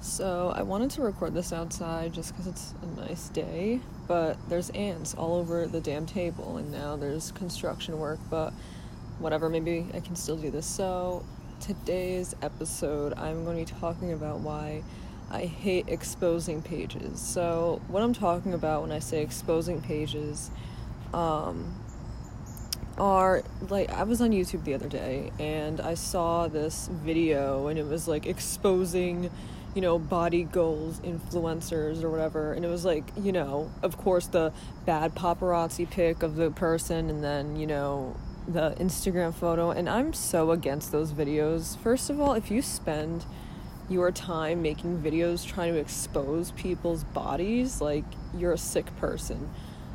So I wanted to record this outside just because it's a nice day, but there's ants all over the damn table, and now there's construction work, but whatever, maybe I can still do this. So today's episode, I'm going to be talking about why I hate exposing pages. So what I'm talking about when I say exposing pages, um, are like I was on YouTube the other day and I saw this video and it was like exposing you know, body goals influencers or whatever. And it was like, you know, of course, the bad paparazzi pic of the person and then, you know, the Instagram photo. And I'm so against those videos. First of all, if you spend your time making videos trying to expose people's bodies, like, you're a sick person.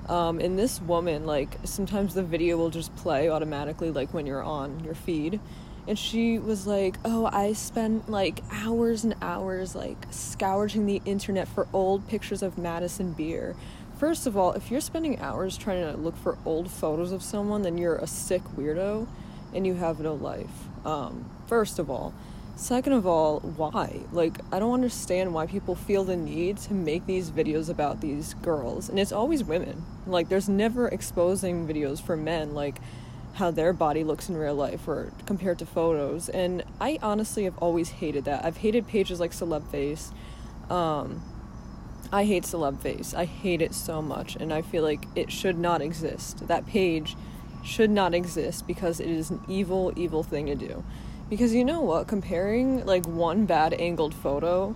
Um, and this woman, like, sometimes the video will just play automatically, like, when you're on your feed and she was like, "Oh, I spent like hours and hours like scourging the internet for old pictures of Madison Beer." First of all, if you're spending hours trying to look for old photos of someone, then you're a sick weirdo and you have no life. Um, first of all, second of all, why? Like, I don't understand why people feel the need to make these videos about these girls, and it's always women. Like, there's never exposing videos for men. Like how their body looks in real life or compared to photos. And I honestly have always hated that. I've hated pages like Celeb Face. Um, I hate Celeb Face. I hate it so much, and I feel like it should not exist. That page should not exist because it is an evil, evil thing to do. Because you know what? Comparing like one bad angled photo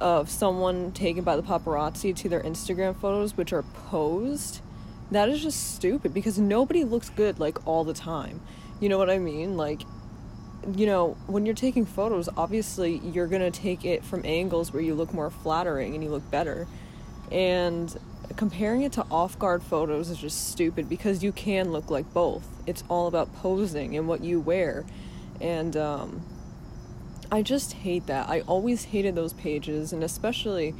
of someone taken by the paparazzi to their Instagram photos, which are posed, that is just stupid because nobody looks good like all the time. You know what I mean? Like, you know, when you're taking photos, obviously you're gonna take it from angles where you look more flattering and you look better. And comparing it to off guard photos is just stupid because you can look like both. It's all about posing and what you wear. And um, I just hate that. I always hated those pages, and especially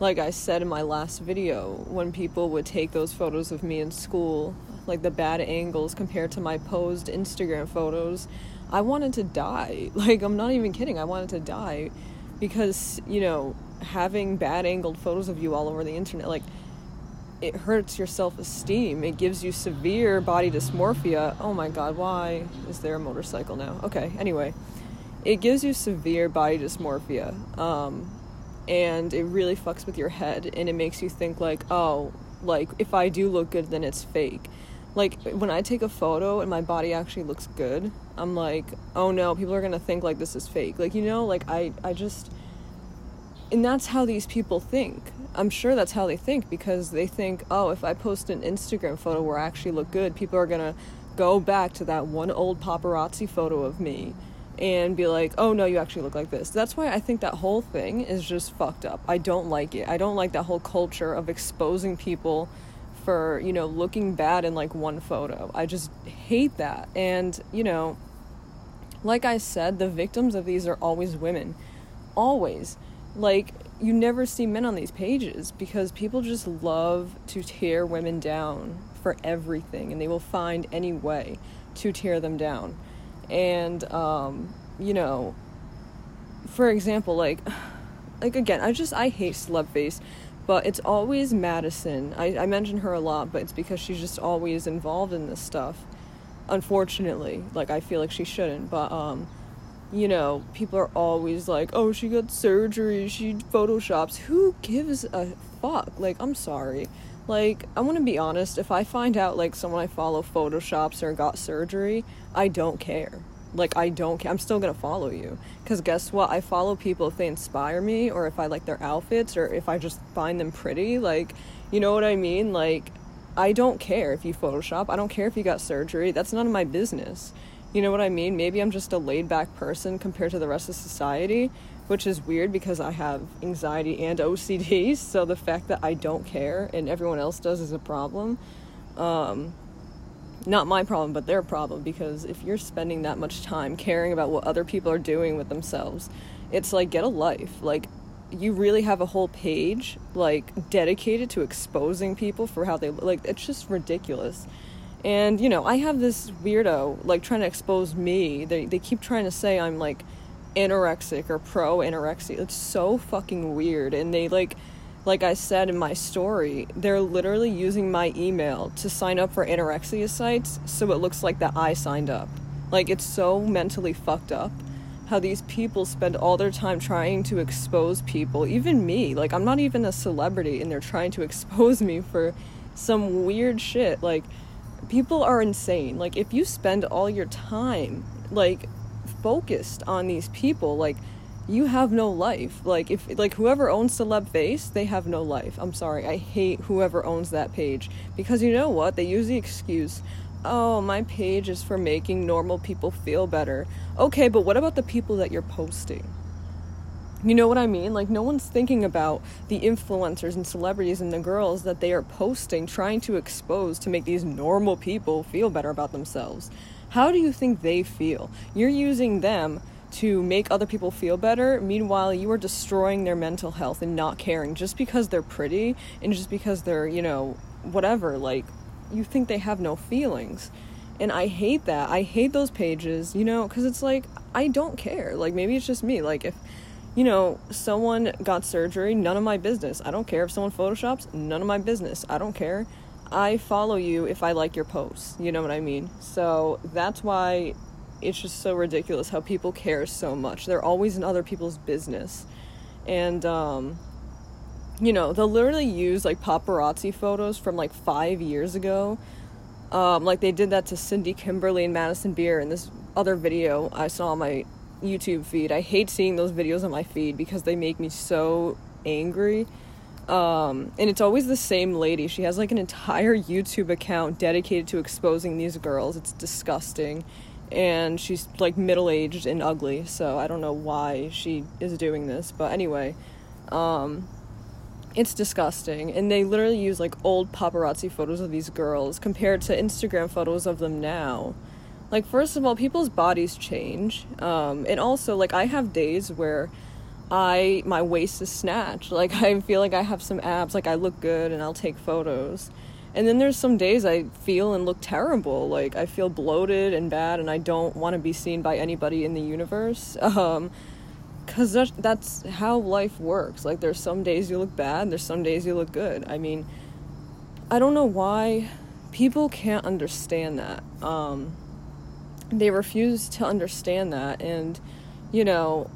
like I said in my last video, when people would take those photos of me in school, like the bad angles compared to my posed Instagram photos, I wanted to die. Like, I'm not even kidding, I wanted to die because, you know, having bad angled photos of you all over the internet, like, it hurts your self esteem. It gives you severe body dysmorphia. Oh my god, why is there a motorcycle now? Okay, anyway, it gives you severe body dysmorphia. Um, and it really fucks with your head and it makes you think like oh like if i do look good then it's fake. Like when i take a photo and my body actually looks good i'm like oh no people are gonna think like this is fake. Like you know like i i just and that's how these people think. I'm sure that's how they think because they think oh if i post an instagram photo where i actually look good people are gonna go back to that one old paparazzi photo of me and be like, oh no, you actually look like this. That's why I think that whole thing is just fucked up. I don't like it. I don't like that whole culture of exposing people for, you know, looking bad in like one photo. I just hate that. And, you know, like I said, the victims of these are always women. Always. Like, you never see men on these pages because people just love to tear women down for everything and they will find any way to tear them down and um, you know for example like like again i just i hate celeb face but it's always madison. I, I mention her a lot but it's because she's just always involved in this stuff unfortunately. Like i feel like she shouldn't but um you know people are always like oh she got surgery. She photoshops. Who gives a fuck? Like i'm sorry like i want to be honest if i find out like someone i follow photoshops or got surgery I don't care. Like I don't care. I'm still gonna follow you because guess what? I follow people if they inspire me or if I like their outfits or if I just find them pretty. Like, you know what I mean? Like, I don't care if you Photoshop. I don't care if you got surgery. That's none of my business. You know what I mean? Maybe I'm just a laid back person compared to the rest of society, which is weird because I have anxiety and OCD. So the fact that I don't care and everyone else does is a problem. Um, not my problem, but their problem because if you're spending that much time caring about what other people are doing with themselves, it's like get a life. Like you really have a whole page like dedicated to exposing people for how they like it's just ridiculous. And you know, I have this weirdo like trying to expose me. They they keep trying to say I'm like anorexic or pro anorexia. It's so fucking weird. And they like, like I said in my story, they're literally using my email to sign up for anorexia sites so it looks like that I signed up. Like, it's so mentally fucked up how these people spend all their time trying to expose people, even me. Like, I'm not even a celebrity, and they're trying to expose me for some weird shit. Like, people are insane. Like, if you spend all your time, like, focused on these people, like, you have no life. Like if like whoever owns Celeb Face, they have no life. I'm sorry. I hate whoever owns that page because you know what? They use the excuse, "Oh, my page is for making normal people feel better." Okay, but what about the people that you're posting? You know what I mean? Like no one's thinking about the influencers and celebrities and the girls that they are posting trying to expose to make these normal people feel better about themselves. How do you think they feel? You're using them to make other people feel better. Meanwhile, you are destroying their mental health and not caring just because they're pretty and just because they're, you know, whatever. Like, you think they have no feelings. And I hate that. I hate those pages, you know, because it's like, I don't care. Like, maybe it's just me. Like, if, you know, someone got surgery, none of my business. I don't care if someone photoshops, none of my business. I don't care. I follow you if I like your posts. You know what I mean? So that's why it's just so ridiculous how people care so much. They're always in other people's business. And, um, you know, they'll literally use like paparazzi photos from like five years ago. Um, like they did that to Cindy Kimberly and Madison Beer in this other video I saw on my YouTube feed. I hate seeing those videos on my feed because they make me so angry. Um, and it's always the same lady. She has like an entire YouTube account dedicated to exposing these girls. It's disgusting and she's like middle aged and ugly, so I don't know why she is doing this, but anyway, um, it's disgusting. And they literally use like old paparazzi photos of these girls compared to Instagram photos of them now. Like, first of all, people's bodies change, um, and also, like, I have days where I my waist is snatched. Like, I feel like I have some abs, like, I look good, and I'll take photos and then there's some days I feel and look terrible. Like I feel bloated and bad, and I don't want to be seen by anybody in the universe. Um, cause that's, that's how life works. Like there's some days you look bad, there's some days you look good. I mean, I don't know why people can't understand that. Um, they refuse to understand that, and you know,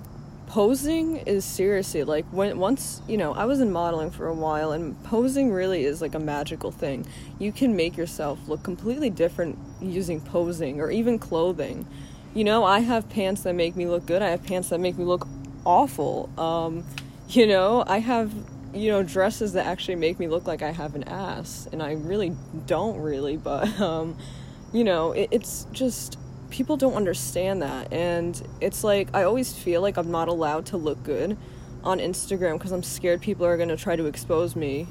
posing is seriously like when once you know i was in modeling for a while and posing really is like a magical thing. You can make yourself look completely different using posing or even clothing. You know i have pants that make me look good. I have pants that make me look awful. Um, you know i have you know dresses that actually make me look like i have an ass and i really don't really but um, you know it, it's just people don't understand that. And it's like i always feel like i'm not allowed to look good on instagram because i'm scared people are going to try to expose me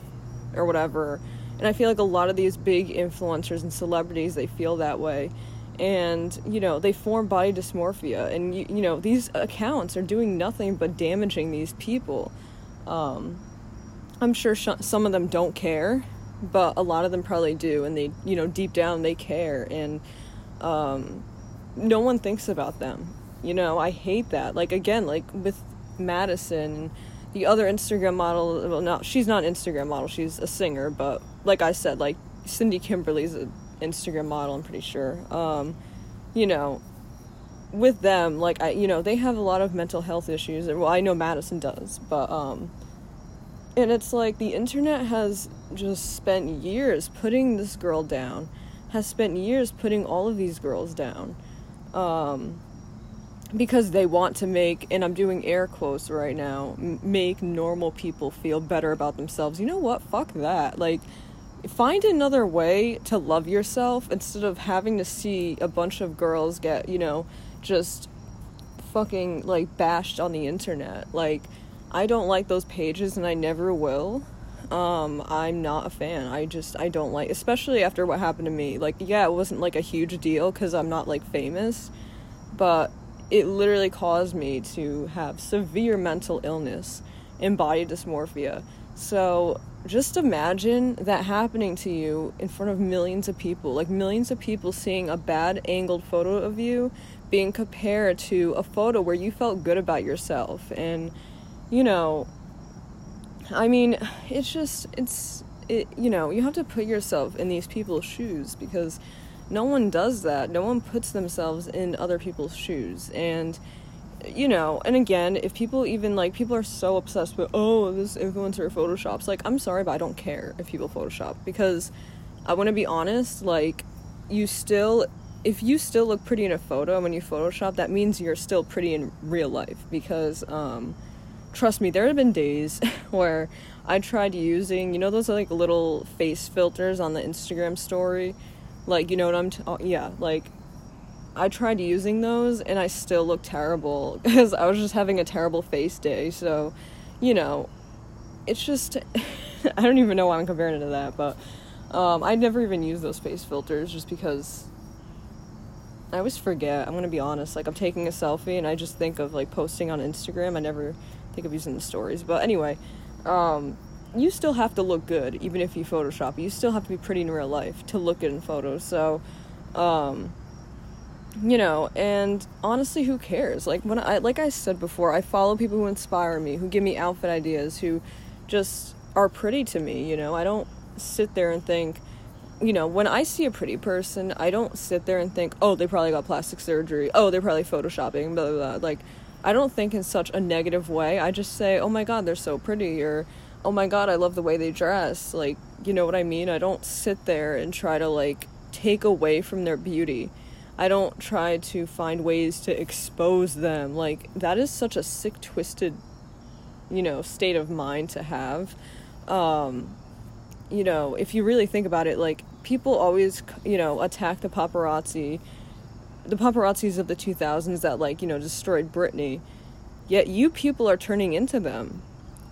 or whatever. And i feel like a lot of these big influencers and celebrities they feel that way. And you know they form body dysmorphia. And you, you know these accounts are doing nothing but damaging these people. Um, i'm sure sh- some of them don't care but a lot of them probably do. And they you know deep down they care. And um, no one thinks about them. You know, I hate that. Like again, like with Madison, the other Instagram model. Well, no, she's not an Instagram model. She's a singer. But like I said, like Cindy Kimberly's an Instagram model. I'm pretty sure. Um, you know, with them, like I, you know, they have a lot of mental health issues. Well, I know Madison does, but um, and it's like the internet has just spent years putting this girl down, has spent years putting all of these girls down um, because they want to make, and I'm doing air quotes right now, m- make normal people feel better about themselves. You know what? Fuck that. Like, find another way to love yourself instead of having to see a bunch of girls get, you know, just fucking like bashed on the internet. Like, I don't like those pages and I never will. Um, I'm not a fan. I just I don't like, especially after what happened to me. Like, yeah, it wasn't like a huge deal because I'm not like famous, but it literally caused me to have severe mental illness and body dysmorphia. So just imagine that happening to you in front of millions of people, like millions of people seeing a bad angled photo of you being compared to a photo where you felt good about yourself and you know I mean, it's just it's it you know, you have to put yourself in these people's shoes because no one does that. No one puts themselves in other people's shoes and you know, and again, if people even like people are so obsessed with oh, this influencer photoshops, like I'm sorry, but I don't care if people photoshop because I want to be honest, like you still if you still look pretty in a photo when you photoshop, that means you're still pretty in real life because um trust me, there have been days where I tried using, you know, those like little face filters on the Instagram story, like you know what I'm, t- oh, yeah, like I tried using those and I still look terrible because I was just having a terrible face day. So, you know, it's just I don't even know why I'm comparing it to that, but um, I never even use those face filters just because I always forget. I'm gonna be honest. Like I'm taking a selfie and I just think of like posting on Instagram. I never think of using the stories. But anyway, um, you still have to look good, even if you Photoshop. You still have to be pretty in real life to look good in photos. So, um, you know, and honestly, who cares? Like when I, like I said before, I follow people who inspire me, who give me outfit ideas, who just are pretty to me. You know, I don't sit there and think. You know, when I see a pretty person, I don't sit there and think, "Oh, they probably got plastic surgery. Oh, they're probably photoshopping." Blah blah. blah. Like, I don't think in such a negative way. I just say, "Oh my god, they're so pretty," or "Oh my god, I love the way they dress." Like, you know what I mean? I don't sit there and try to like take away from their beauty. I don't try to find ways to expose them. Like that is such a sick twisted you know, state of mind to have. Um you know, if you really think about it, like people always, you know, attack the paparazzi the paparazzis of the 2000s that like you know destroyed Britney yet you people are turning into them.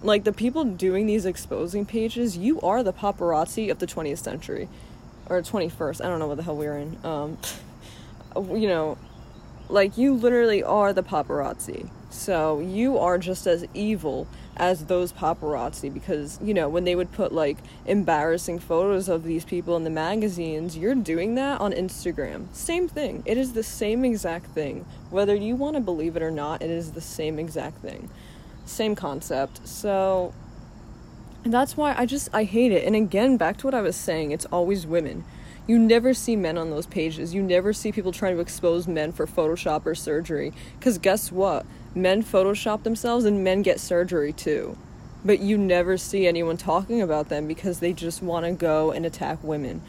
Like the people doing these exposing pages you are the paparazzi of the 20th century. Or 21st I don't know what the hell we're in. Um you know like you literally are the paparazzi. So you are just as evil as those paparazzi because you know when they would put like embarrassing photos of these people in the magazines you're doing that on Instagram. Same thing. It is the same exact thing. Whether you want to believe it or not it is the same exact thing. Same concept. So that's why I just I hate it. And again back to what I was saying it's always women. You never see men on those pages. You never see people trying to expose men for Photoshop or surgery. Because guess what? Men Photoshop themselves and men get surgery too. But you never see anyone talking about them because they just want to go and attack women.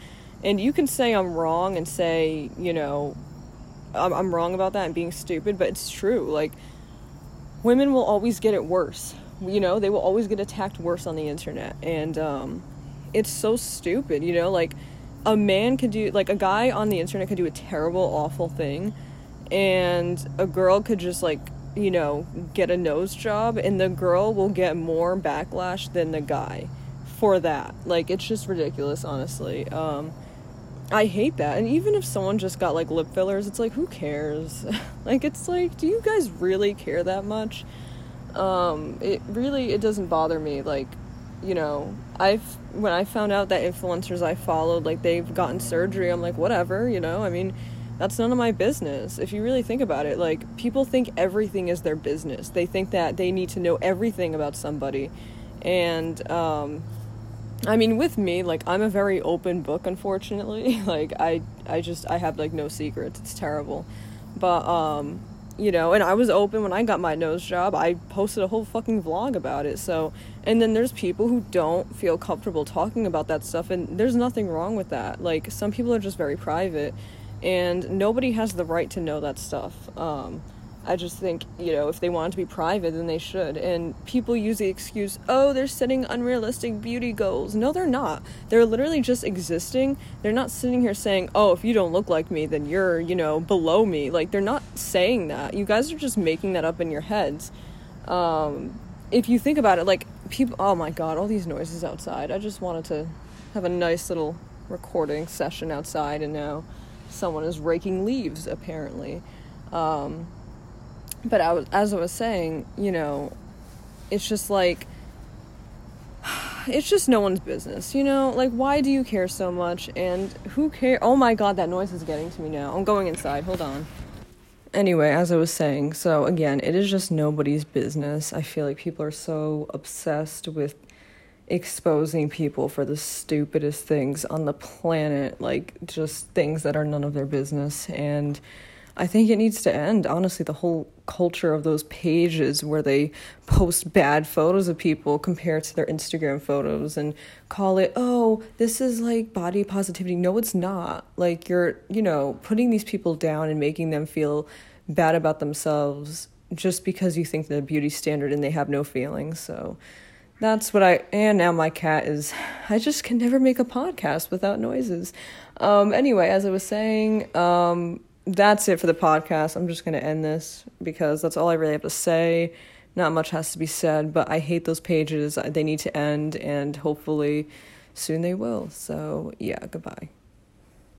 And you can say I'm wrong and say, you know, I'm, I'm wrong about that and being stupid, but it's true. Like, women will always get it worse. You know, they will always get attacked worse on the internet. And um, it's so stupid, you know, like a man could do, like, a guy on the internet could do a terrible, awful thing, and a girl could just, like, you know, get a nose job, and the girl will get more backlash than the guy for that. Like, it's just ridiculous, honestly. Um, I hate that. And even if someone just got like lip fillers, it's like, who cares? like, it's like, do you guys really care that much? Um, it really, it doesn't bother me. Like, you know, I've, when I found out that influencers I followed, like, they've gotten surgery, I'm like, whatever, you know, I mean, that's none of my business. If you really think about it, like people think everything is their business. They think that they need to know everything about somebody. And um I mean with me, like I'm a very open book unfortunately. like I I just I have like no secrets. It's terrible. But um you know, and I was open when I got my nose job. I posted a whole fucking vlog about it. So, and then there's people who don't feel comfortable talking about that stuff and there's nothing wrong with that. Like some people are just very private and nobody has the right to know that stuff. Um, I just think, you know, if they want to be private, then they should. And people use the excuse, oh, they're setting unrealistic beauty goals. No, they're not. They're literally just existing. They're not sitting here saying, oh, if you don't look like me, then you're, you know, below me. Like, they're not saying that. You guys are just making that up in your heads. Um, if you think about it, like, people, oh my god, all these noises outside. I just wanted to have a nice little recording session outside, and now someone is raking leaves apparently um, but I as I was saying, you know, it's just like it's just no one's business, you know? Like why do you care so much and who care Oh my god, that noise is getting to me now. I'm going inside. Hold on. anyway, as I was saying, so again, it is just nobody's business. I feel like people are so obsessed with exposing people for the stupidest things on the planet, like just things that are none of their business. And I think it needs to end. Honestly, the whole culture of those pages where they post bad photos of people compared to their Instagram photos and call it, oh, this is like body positivity. No, it's not. Like you're, you know, putting these people down and making them feel bad about themselves just because you think they're beauty standard and they have no feelings. So that's what I and now my cat is I just can never make a podcast without noises. Um anyway, as I was saying, um that's it for the podcast. I'm just going to end this because that's all I really have to say. Not much has to be said, but I hate those pages. They need to end, and hopefully soon they will. So, yeah, goodbye.